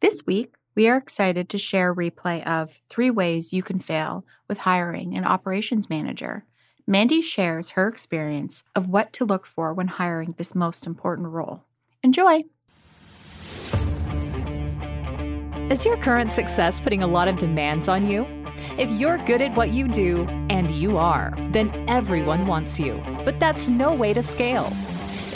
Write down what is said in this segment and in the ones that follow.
This week, we are excited to share a replay of Three Ways You Can Fail with Hiring an Operations Manager. Mandi shares her experience of what to look for when hiring this most important role. Enjoy! Is your current success putting a lot of demands on you? If you're good at what you do, and you are, then everyone wants you. But that's no way to scale.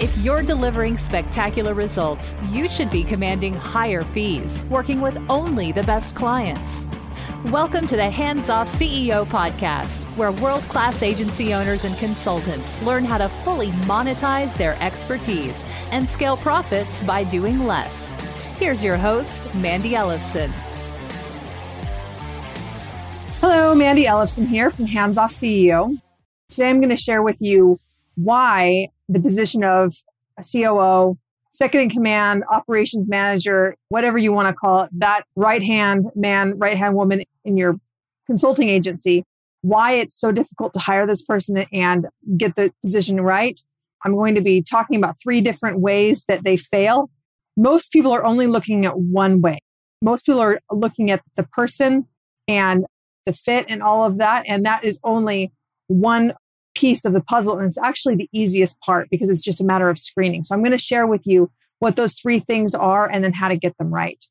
If you're delivering spectacular results, you should be commanding higher fees, working with only the best clients. Welcome to the Hands Off CEO podcast, where world class agency owners and consultants learn how to fully monetize their expertise and scale profits by doing less. Here's your host, Mandi Ellefson. Hello, Mandi Ellefson here from Hands Off CEO. Today I'm going to share with you why the position of a COO, second in command, operations manager, whatever you want to call it, that right hand man, right hand woman in your consulting agency, why it's so difficult to hire this person and get the position right. I'm going to be talking about three different ways that they fail most people are only looking at one way. Most people are looking at the person and the fit and all of that. And that is only one piece of the puzzle. And it's actually the easiest part because it's just a matter of screening. So I'm going to share with you what those three things are and then how to get them right.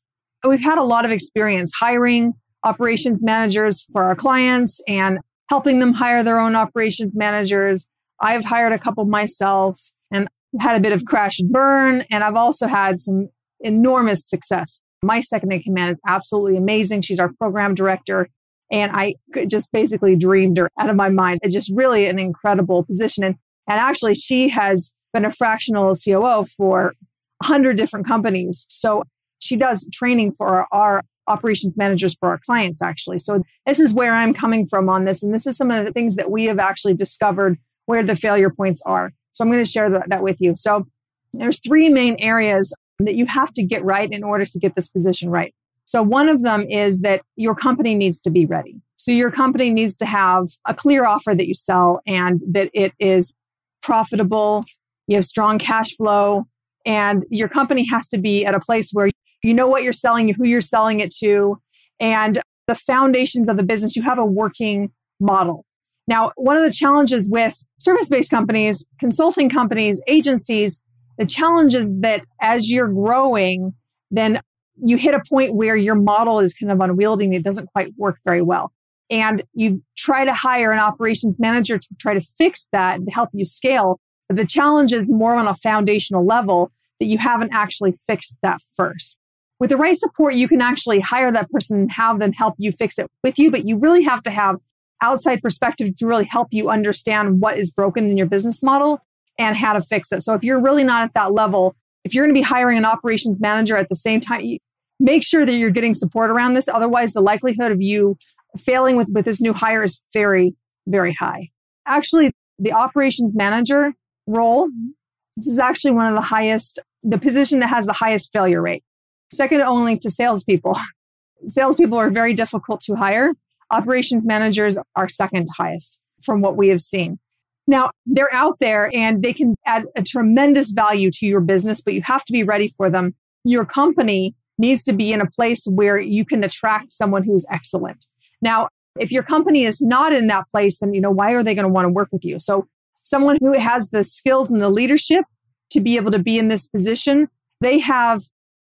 We've had a lot of experience hiring operations managers for our clients and helping them hire their own operations managers. I've hired a couple myself and had a bit of crash and burn, and I've also had some enormous success. My second in command is absolutely amazing. She's our program director. And I just basically dreamed her out of my mind. It's just really an incredible position. And, and actually, she has been a fractional COO for 100 different companies. So she does training for our, our operations managers for our clients, actually. So this is where I'm coming from on this. And this is some of the things that we have actually discovered where the failure points are. So I'm going to share that, that with you. So there's three main areas that you have to get right in order to get this position right. So one of them is that your company needs to be ready. So your company needs to have a clear offer that you sell and that it is profitable, you have strong cash flow, and your company has to be at a place where you know what you're selling, who you're selling it to, and the foundations of the business, you have a working model. Now, one of the challenges with service based companies, consulting companies, agencies, the challenge is that as you're growing, then you hit a point where your model is kind of unwieldy it doesn't quite work very well. And you try to hire an operations manager to try to fix that and help you scale. But the challenge is more on a foundational level that you haven't actually fixed that first. With the right support, you can actually hire that person and have them help you fix it with you, but you really have to have outside perspective to really help you understand what is broken in your business model and how to fix it. So if you're really not at that level, if you're going to be hiring an operations manager at the same time, make sure that you're getting support around this. Otherwise, the likelihood of you failing with, with this new hire is very, very high. Actually, the operations manager role, this is actually one of the highest, the position that has the highest failure rate, second only to salespeople. salespeople are very difficult to hire Operations managers are second highest from what we have seen. Now, they're out there and they can add a tremendous value to your business, but you have to be ready for them. Your company needs to be in a place where you can attract someone who's excellent. Now, if your company is not in that place, then, you know, why are they going to want to work with you? So someone who has the skills and the leadership to be able to be in this position, they have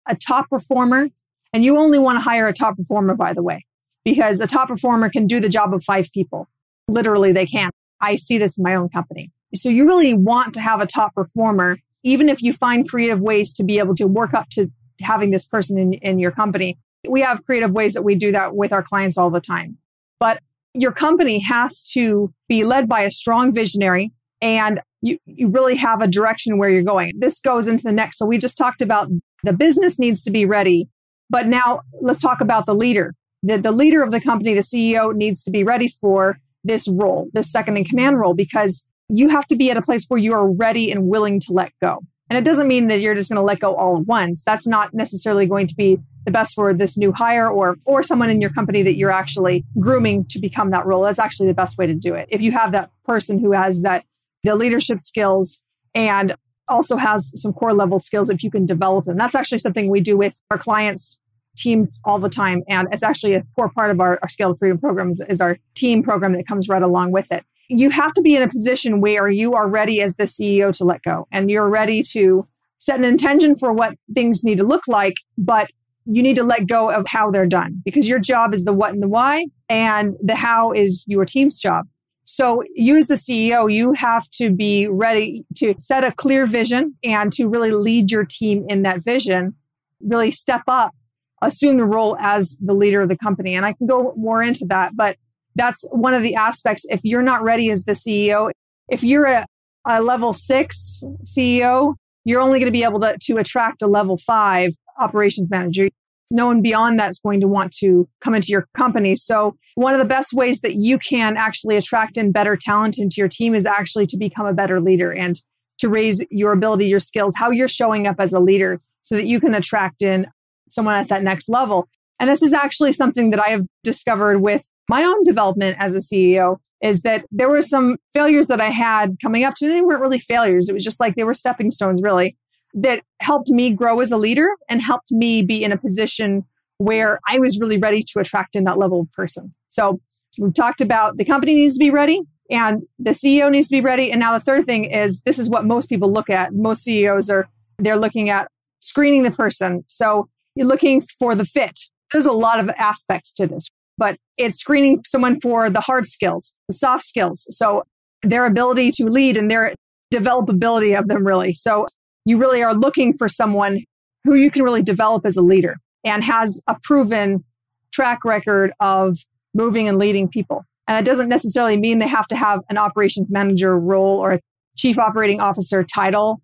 a top performer and you only want to hire a top performer, by the way because a top performer can do the job of five people. Literally, they can. I see this in my own company. So you really want to have a top performer, even if you find creative ways to be able to work up to having this person in, in your company. We have creative ways that we do that with our clients all the time. But your company has to be led by a strong visionary and you, you really have a direction where you're going. This goes into the next. So we just talked about the business needs to be ready. But now let's talk about the leader the, the leader of the company, the CEO, needs to be ready for this role, this second in command role, because you have to be at a place where you are ready and willing to let go. And it doesn't mean that you're just going to let go all at once. That's not necessarily going to be the best for this new hire or or someone in your company that you're actually grooming to become that role. That's actually the best way to do it. If you have that person who has that the leadership skills and also has some core level skills if you can develop them. That's actually something we do with our clients teams all the time. And it's actually a core part of our, our Scale to Freedom programs is our team program that comes right along with it. You have to be in a position where you are ready as the CEO to let go and you're ready to set an intention for what things need to look like, but you need to let go of how they're done because your job is the what and the why and the how is your team's job. So you as the CEO, you have to be ready to set a clear vision and to really lead your team in that vision, really step up, assume the role as the leader of the company. And I can go more into that, but that's one of the aspects. If you're not ready as the CEO, if you're a, a level six CEO, you're only going to be able to, to attract a level five operations manager no one beyond that's going to want to come into your company. So one of the best ways that you can actually attract in better talent into your team is actually to become a better leader and to raise your ability, your skills, how you're showing up as a leader so that you can attract in someone at that next level. And this is actually something that I have discovered with my own development as a CEO is that there were some failures that I had coming up to. They weren't really failures. It was just like they were stepping stones, really that helped me grow as a leader and helped me be in a position where I was really ready to attract in that level of person. So we talked about the company needs to be ready and the CEO needs to be ready. And now the third thing is this is what most people look at. Most CEOs are they're looking at screening the person. So you're looking for the fit. There's a lot of aspects to this, but it's screening someone for the hard skills, the soft skills. So their ability to lead and their developability of them really. So you really are looking for someone who you can really develop as a leader and has a proven track record of moving and leading people. And it doesn't necessarily mean they have to have an operations manager role or a chief operating officer title,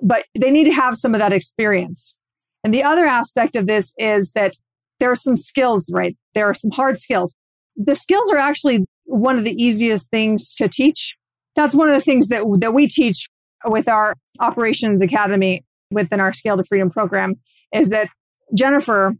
but they need to have some of that experience. And the other aspect of this is that there are some skills, right? There are some hard skills. The skills are actually one of the easiest things to teach. That's one of the things that, that we teach with our operations academy within our scale to freedom program is that Jennifer,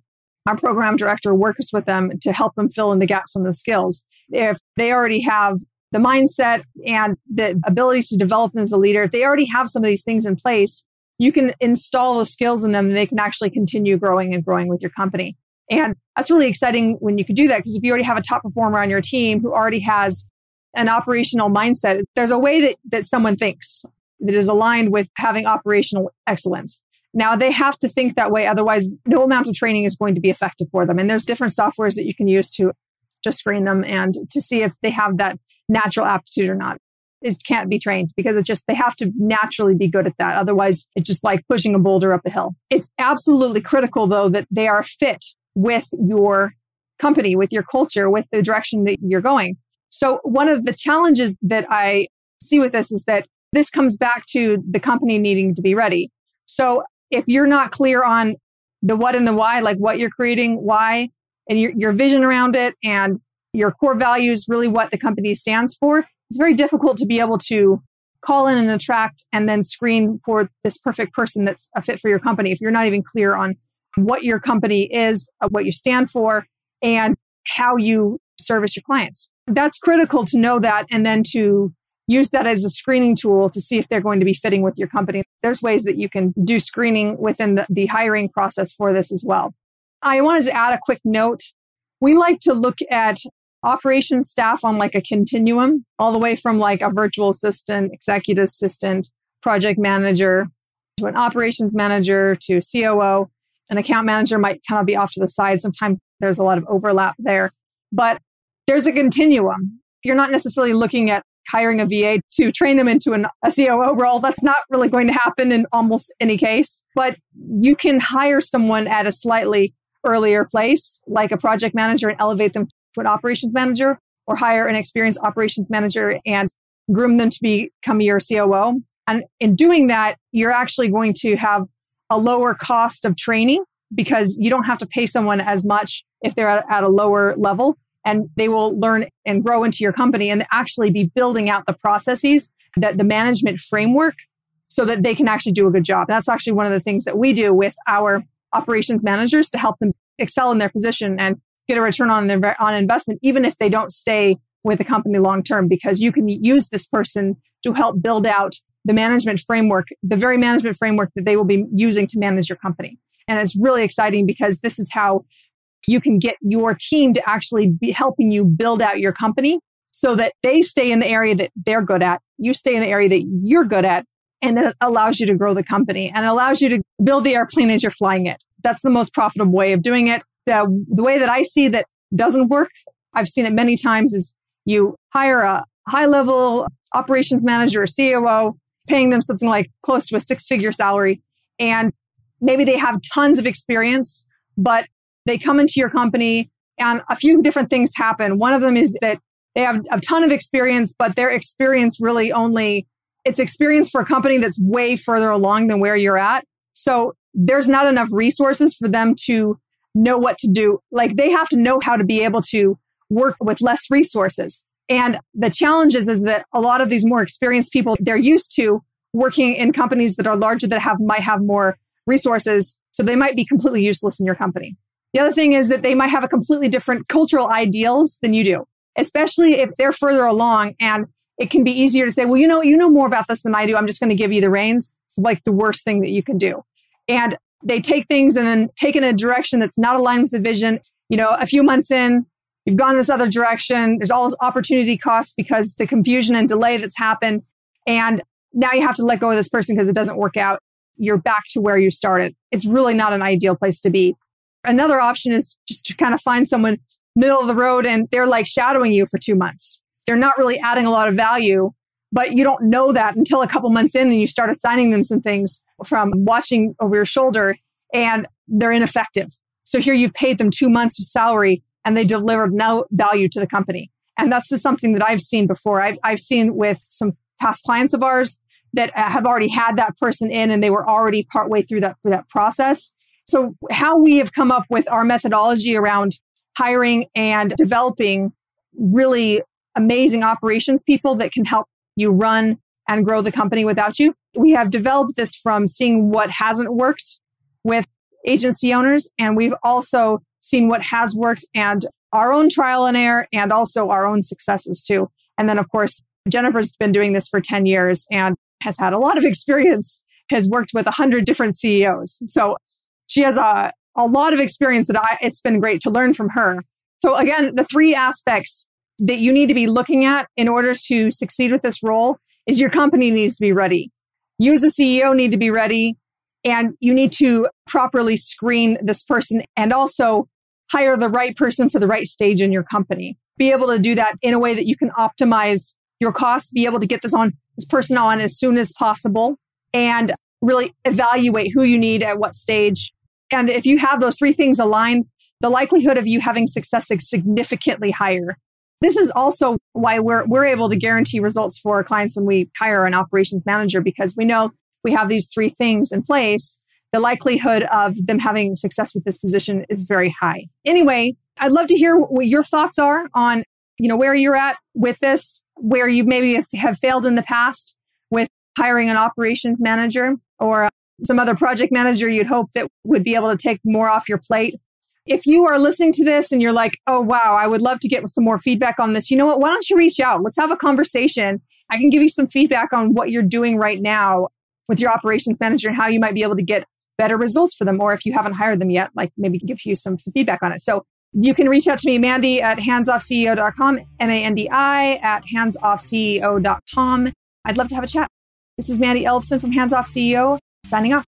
our program director, works with them to help them fill in the gaps on the skills. If they already have the mindset and the abilities to develop them as a leader, if they already have some of these things in place, you can install the skills in them and they can actually continue growing and growing with your company. And that's really exciting when you can do that because if you already have a top performer on your team who already has an operational mindset, there's a way that, that someone thinks that is aligned with having operational excellence. Now they have to think that way. Otherwise, no amount of training is going to be effective for them. And there's different softwares that you can use to just screen them and to see if they have that natural aptitude or not. It can't be trained because it's just, they have to naturally be good at that. Otherwise, it's just like pushing a boulder up a hill. It's absolutely critical though that they are fit with your company, with your culture, with the direction that you're going. So one of the challenges that I see with this is that this comes back to the company needing to be ready. So if you're not clear on the what and the why, like what you're creating, why, and your, your vision around it and your core values, really what the company stands for, it's very difficult to be able to call in and attract and then screen for this perfect person that's a fit for your company if you're not even clear on what your company is, uh, what you stand for, and how you service your clients. That's critical to know that and then to use that as a screening tool to see if they're going to be fitting with your company. There's ways that you can do screening within the, the hiring process for this as well. I wanted to add a quick note. We like to look at operations staff on like a continuum, all the way from like a virtual assistant, executive assistant, project manager to an operations manager to COO. An account manager might kind of be off to the side. Sometimes there's a lot of overlap there, but there's a continuum. You're not necessarily looking at hiring a VA to train them into an, a COO role. That's not really going to happen in almost any case, but you can hire someone at a slightly earlier place, like a project manager, and elevate them to an operations manager, or hire an experienced operations manager and groom them to become your COO. And in doing that, you're actually going to have a lower cost of training because you don't have to pay someone as much if they're at, at a lower level and they will learn and grow into your company and actually be building out the processes that the management framework so that they can actually do a good job. That's actually one of the things that we do with our operations managers to help them excel in their position and get a return on their on investment, even if they don't stay with the company long term, because you can use this person to help build out the management framework, the very management framework that they will be using to manage your company. And it's really exciting because this is how you can get your team to actually be helping you build out your company so that they stay in the area that they're good at. You stay in the area that you're good at. And then it allows you to grow the company and allows you to build the airplane as you're flying it. That's the most profitable way of doing it. The, the way that I see that doesn't work, I've seen it many times, is you hire a high level operations manager or COO, paying them something like close to a six figure salary. And maybe they have tons of experience, but they come into your company and a few different things happen. One of them is that they have a ton of experience, but their experience really only it's experience for a company that's way further along than where you're at. So there's not enough resources for them to know what to do. Like they have to know how to be able to work with less resources. And the challenge is, is that a lot of these more experienced people, they're used to working in companies that are larger that have might have more resources. So they might be completely useless in your company. The other thing is that they might have a completely different cultural ideals than you do, especially if they're further along and it can be easier to say, well, you know, you know more about this than I do. I'm just going to give you the reins. It's like the worst thing that you can do. And they take things and then take in a direction that's not aligned with the vision. You know, a few months in, you've gone this other direction. There's all this opportunity cost because the confusion and delay that's happened. And now you have to let go of this person because it doesn't work out. You're back to where you started. It's really not an ideal place to be. Another option is just to kind of find someone middle of the road and they're like shadowing you for two months. They're not really adding a lot of value, but you don't know that until a couple months in and you start assigning them some things from watching over your shoulder and they're ineffective. So here you've paid them two months of salary and they delivered no value to the company. And that's just something that I've seen before. I've, I've seen with some past clients of ours that uh, have already had that person in and they were already partway through that, through that process. So how we have come up with our methodology around hiring and developing really amazing operations people that can help you run and grow the company without you. We have developed this from seeing what hasn't worked with agency owners. And we've also seen what has worked and our own trial and error and also our own successes too. And then, of course, Jennifer's been doing this for 10 years and has had a lot of experience, has worked with 100 different CEOs. So she has a, a lot of experience that I, it's been great to learn from her. So, again, the three aspects that you need to be looking at in order to succeed with this role is your company needs to be ready. You as a CEO need to be ready and you need to properly screen this person and also hire the right person for the right stage in your company. Be able to do that in a way that you can optimize your costs, be able to get this on this person on as soon as possible and really evaluate who you need at what stage. And if you have those three things aligned, the likelihood of you having success is significantly higher. This is also why we're, we're able to guarantee results for our clients when we hire an operations manager because we know we have these three things in place, the likelihood of them having success with this position is very high. Anyway, I'd love to hear what your thoughts are on, you know, where you're at with this, where you maybe have failed in the past with hiring an operations manager or some other project manager you'd hope that would be able to take more off your plate. If you are listening to this and you're like, oh, wow, I would love to get some more feedback on this, you know what? Why don't you reach out? Let's have a conversation. I can give you some feedback on what you're doing right now with your operations manager and how you might be able to get better results for them. Or if you haven't hired them yet, like maybe give you some, some feedback on it. So you can reach out to me, Mandi at handsoffceo.com, M A N D I at handsoffceo.com. I'd love to have a chat. This is Mandi Ellefson from Hands Off CEO signing off.